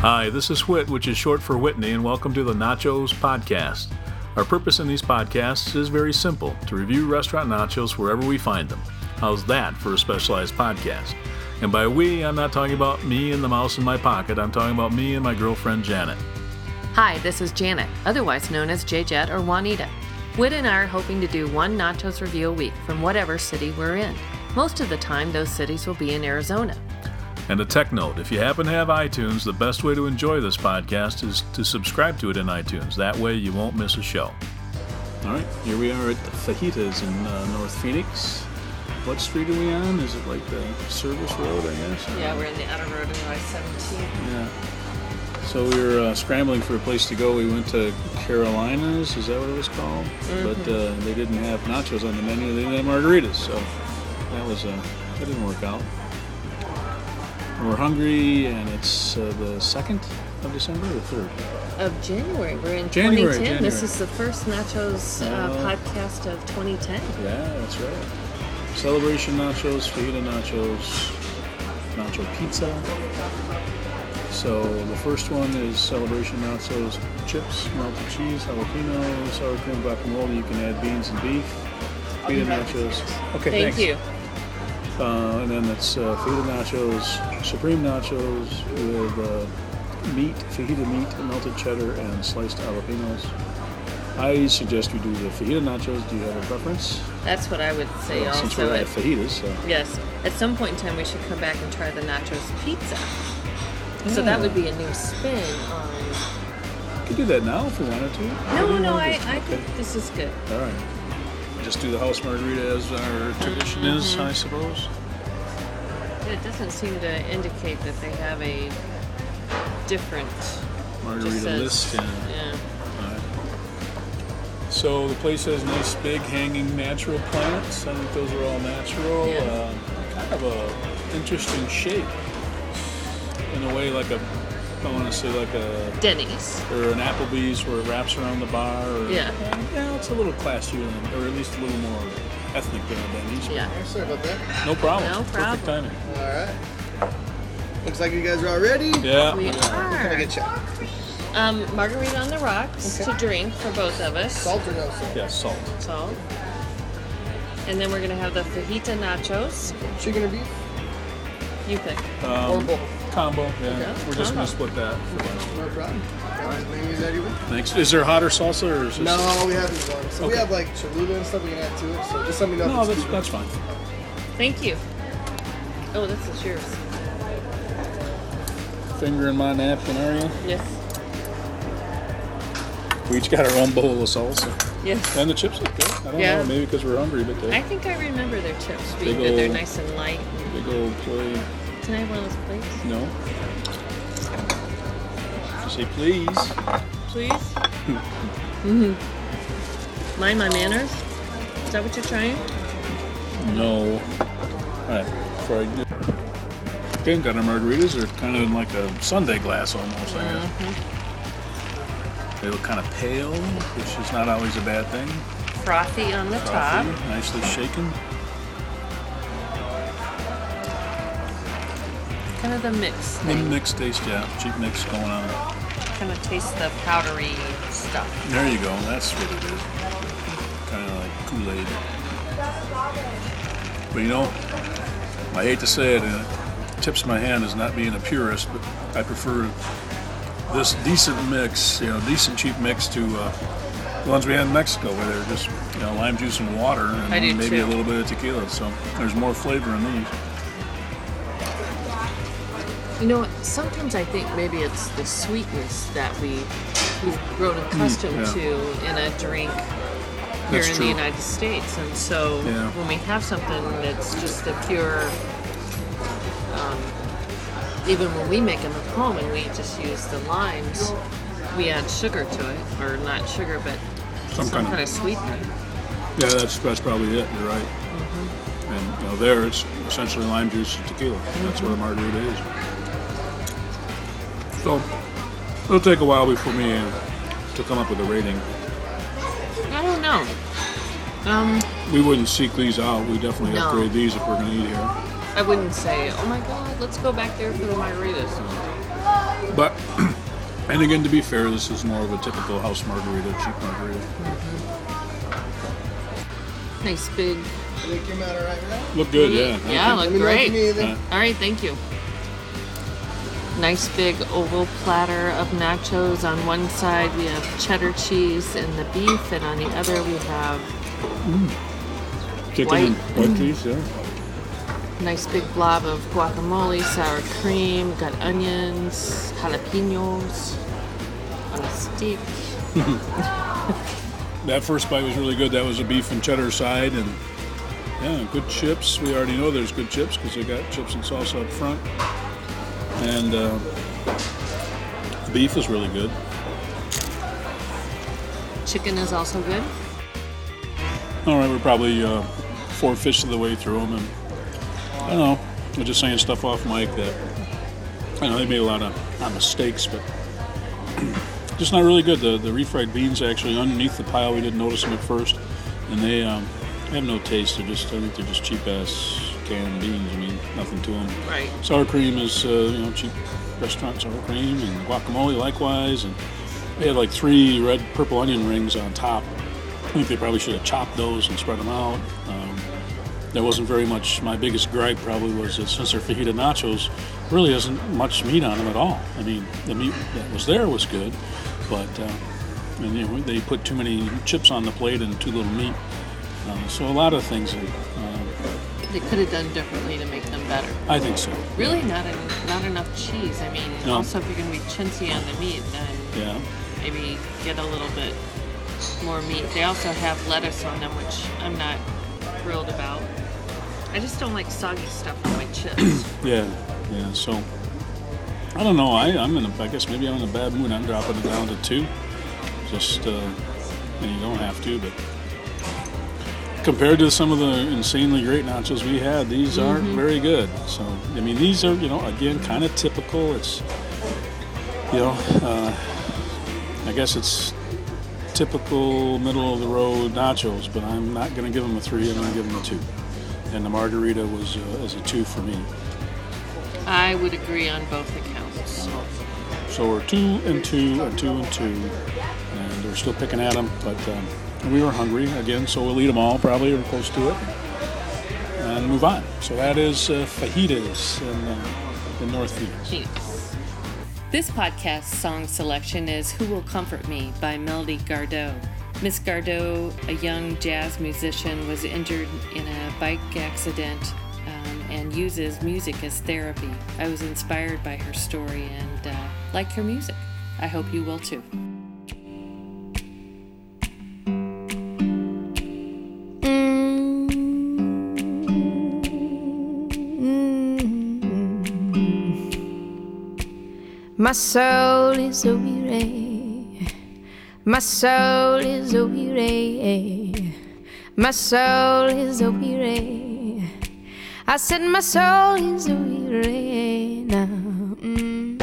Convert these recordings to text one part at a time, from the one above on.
Hi, this is Whit, which is short for Whitney, and welcome to the Nachos Podcast. Our purpose in these podcasts is very simple to review restaurant nachos wherever we find them. How's that for a specialized podcast? And by we, I'm not talking about me and the mouse in my pocket, I'm talking about me and my girlfriend Janet. Hi, this is Janet, otherwise known as JJet or Juanita. Whit and I are hoping to do one nachos review a week from whatever city we're in. Most of the time, those cities will be in Arizona. And a tech note if you happen to have iTunes, the best way to enjoy this podcast is to subscribe to it in iTunes. That way you won't miss a show. All right, here we are at Fajitas in uh, North Phoenix. What street are we on? Is it like the service road, I guess? Yeah, we're in the outer road of I 17. Yeah. So we were uh, scrambling for a place to go. We went to Carolina's, is that what it was called? But uh, they didn't have nachos on the menu. They didn't have margaritas, so that was uh, that didn't work out. We're hungry, and it's uh, the second of December, or the third. Of January. We're in January, 2010. This is the first nachos uh, Oh. podcast of 2010. Yeah, that's right. Celebration nachos, fajita nachos, nacho pizza. So the first one is celebration nachos, chips, melted cheese, jalapeno, sour cream, guacamole. You can add beans and beef. Fajita nachos. Okay, Thank thanks. you. Uh, and then it's uh, fajita nachos, supreme nachos with uh, meat, fajita meat, melted cheddar, and sliced jalapenos. I suggest we do the fajita nachos. Do you have a preference? That's what I would say Well, since we're at fajitas, so. yes. At some point in time, we should come back and try the nachos pizza. So that would be a new spin on. We could do that now if we wanted to. No, no, I, I think this is good. All right. Just do the house margarita as our tradition Mm-hmm. is, I suppose. It doesn't seem to indicate that they have a different Margarita says- list. Yeah. Yeah. All right. So the place has nice big hanging natural plants. I think those are all natural. Yeah. Uh, kind of a interesting shape. In a way, like a, I want to say like a Denny's. or an Applebee's where it wraps around the bar. Or, Yeah. Yeah, it's a little classier than, or at least a little more ethnic than a Denny's. Yeah. Sorry about that. No problem. No problem. Perfect problem. timing. All right. Looks like you guys are all ready. Yeah. We Can I are. get you? Um, margarita on the rocks Okay. to drink for both of us. Salt or no salt? Yeah, salt. Salt. And then we're gonna have the fajita nachos. Chicken or beef? You pick. or Um, both? Combo. Yeah. Okay, We're just gonna split that for lunch. No problem. All right, wings that you? Thanks. Is there hotter salsa or is this? No, we have these ones. So we have like Cholula and stuff we can add to it. So just let me know. No, if that's it's that's fine. Thank you. Oh, this is yours. Finger in my napkin, are you? Yes. We each got our own bowl of salsa. Yes. And the chips look good. I don't Yeah. know, maybe because we're hungry, but they I think I remember their chips being good. They're nice and light. big old plate. Can I have one of those plates? No. Just say please. Please? mm-hmm. Mind my manners? Is that what you're trying? No. I do. Okay, got our margaritas. They're kind of in like a sundae glass almost, I guess. They look kind of pale, which is not always a bad thing. Frothy on the top. Nicely shaken. Kind of the mix thing. mixed taste, yeah. Cheap mix going on. Kind of taste the powdery stuff. There you go. That's what it is. Kind of like Kool-Aid. But you know, I hate to say it, and it tips my hand as not being a purist, but I prefer this decent mix, you know, decent cheap mix to uh, the ones we had in Mexico, where they're just you know lime juice and water, and maybe too. a little bit of tequila. So there's more flavor in these. You know, what? sometimes I think maybe it's the sweetness that we we've grown mm, accustomed yeah. to in a drink here That's in true. the United States, and so Yeah. when we have something that's just a pure, um, even when we make them at home and we just use the limes, we add sugar to it, or not sugar, but Some some, kind of- kind of sweetener. Yeah, that's that's probably it. You're right. Mm-hmm. And you know, there it's essentially lime juice and tequila. That's mm-hmm. what a margarita is. So it'll take a while before me to come up with a rating. I don't know. Um, We wouldn't seek these out. We definitely No. upgrade these if we're going to eat here. I wouldn't say, oh my god, let's go back there for the margaritas. But And again, to be fair, this is more of a typical house margarita, cheap margarita. Nice big. I think you're right now. Look good, yeah. Yeah, Let look me know if you great. need. Uh, All right, thank you. Nice big oval platter of nachos. On one side, we have cheddar cheese and the beef, and on the other, we have mm. Chicken White. and white cheese, yeah. nice big blob of guacamole, sour cream, got onions, jalapenos on a stick. That first bite was really good. That was a beef and cheddar side, and yeah, good chips. We already know there's good chips because they got chips and salsa up front. And uh, the beef is really good. Chicken is also good. All right, we're probably uh, four fifths of the way through them, and I don't know. We're just saying stuff off mic that I know they made a lot of not mistakes, but just not really good. The the refried beans actually underneath the pile, we didn't notice them at first, and they um, have no taste. They're just I think they're just cheap ass canned beans. I mean, nothing to them. Right. Sour cream is uh, you know cheap restaurant sour cream, and guacamole likewise, and they had like three red purple onion rings on top. I think they probably should have chopped those and spread them out. Um, there wasn't very much. My biggest gripe probably was that since they're fajita nachos, really isn't much meat on them at all. I mean, the meat that was there was good, but uh, and, you know, they put too many chips on the plate and too little meat. Uh, so a lot of things, that, uh, They could have done differently to make them better. I think so. Really, not en- not enough cheese. I mean, No. also if you're going to be chintzy on the meat, then Yeah. maybe get a little bit more meat. They also have lettuce on them, which I'm not thrilled about. I just don't like soggy stuff on my chips. Yeah, yeah. So I don't know. I, I'm in. A, I guess maybe I'm in a bad mood. I'm dropping it down to two. Just, uh, and you don't have to, but compared to some of the insanely great nachos we had, these aren't very good. So I mean, these are you know again kind of typical. It's you know, uh, I guess it's typical middle of the road nachos, but I'm not going to give them a three. I'm going to give them a two. And the margarita was uh, is a two for me. I would agree on both accounts. So we're two and two and two and two, and we're still picking at them. But um, we were hungry again, so we'll eat them all probably or close to it, and move on. So that is uh, fajitas in, in North Phoenix. This podcast song selection is Who Will Comfort Me by Melody Gardot. Miss Gardot, a young jazz musician, was injured in a bike accident um, and uses music as therapy. I was inspired by her story and uh, like her music. I hope you will too. My soul is a weary. My soul is a weary. My soul is a weary. I said my soul is a weary now. Mm.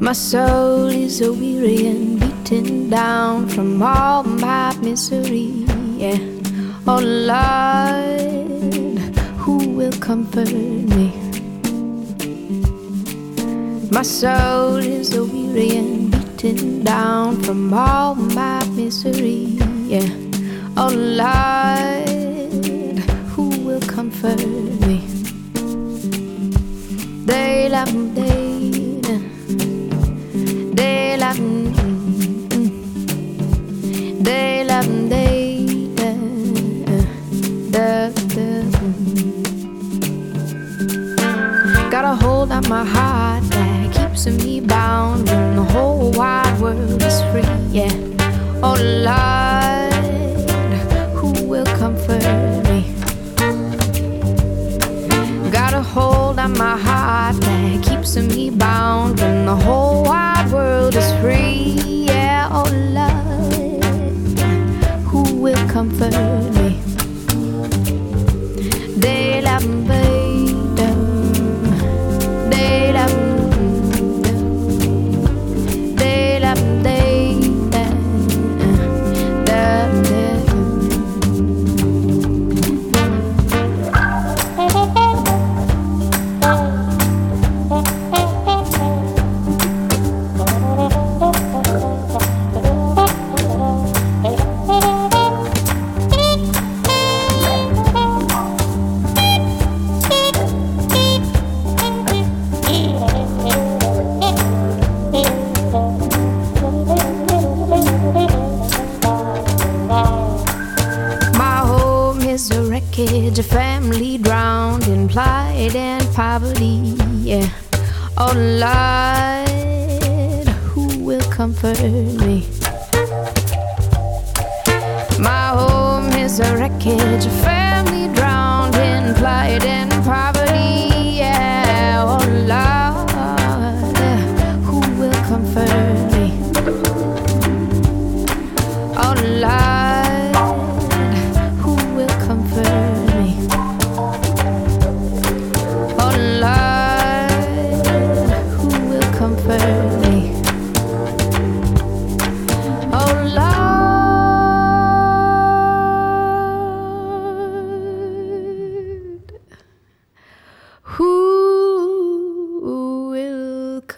My soul is a weary down from all my misery. Yeah. Oh Lord, who will comfort me? My soul is a weary and beaten down from all my misery. Yeah. Oh Lord, who will comfort me? They love they Got a hold on my heart that keeps me bound when the whole wide world is free. Yeah. Oh Lord, who will comfort me? Got a hold on my heart that keeps me bound when the whole wide world is free. Wreckage, a family drowned in plight and poverty. Yeah. Oh Lord, who will comfort me? My home is a wreckage, a family drowned in plight and poverty.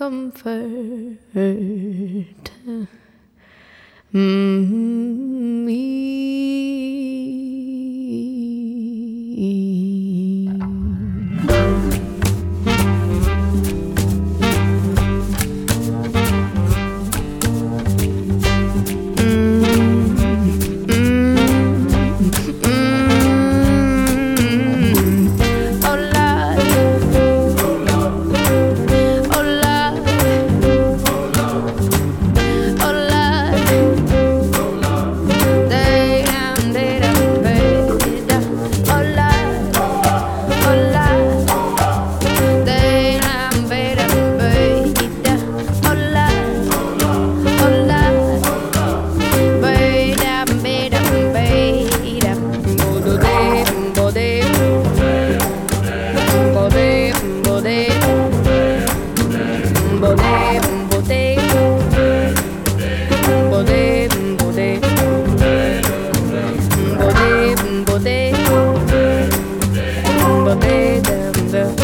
Comfort me? I made them the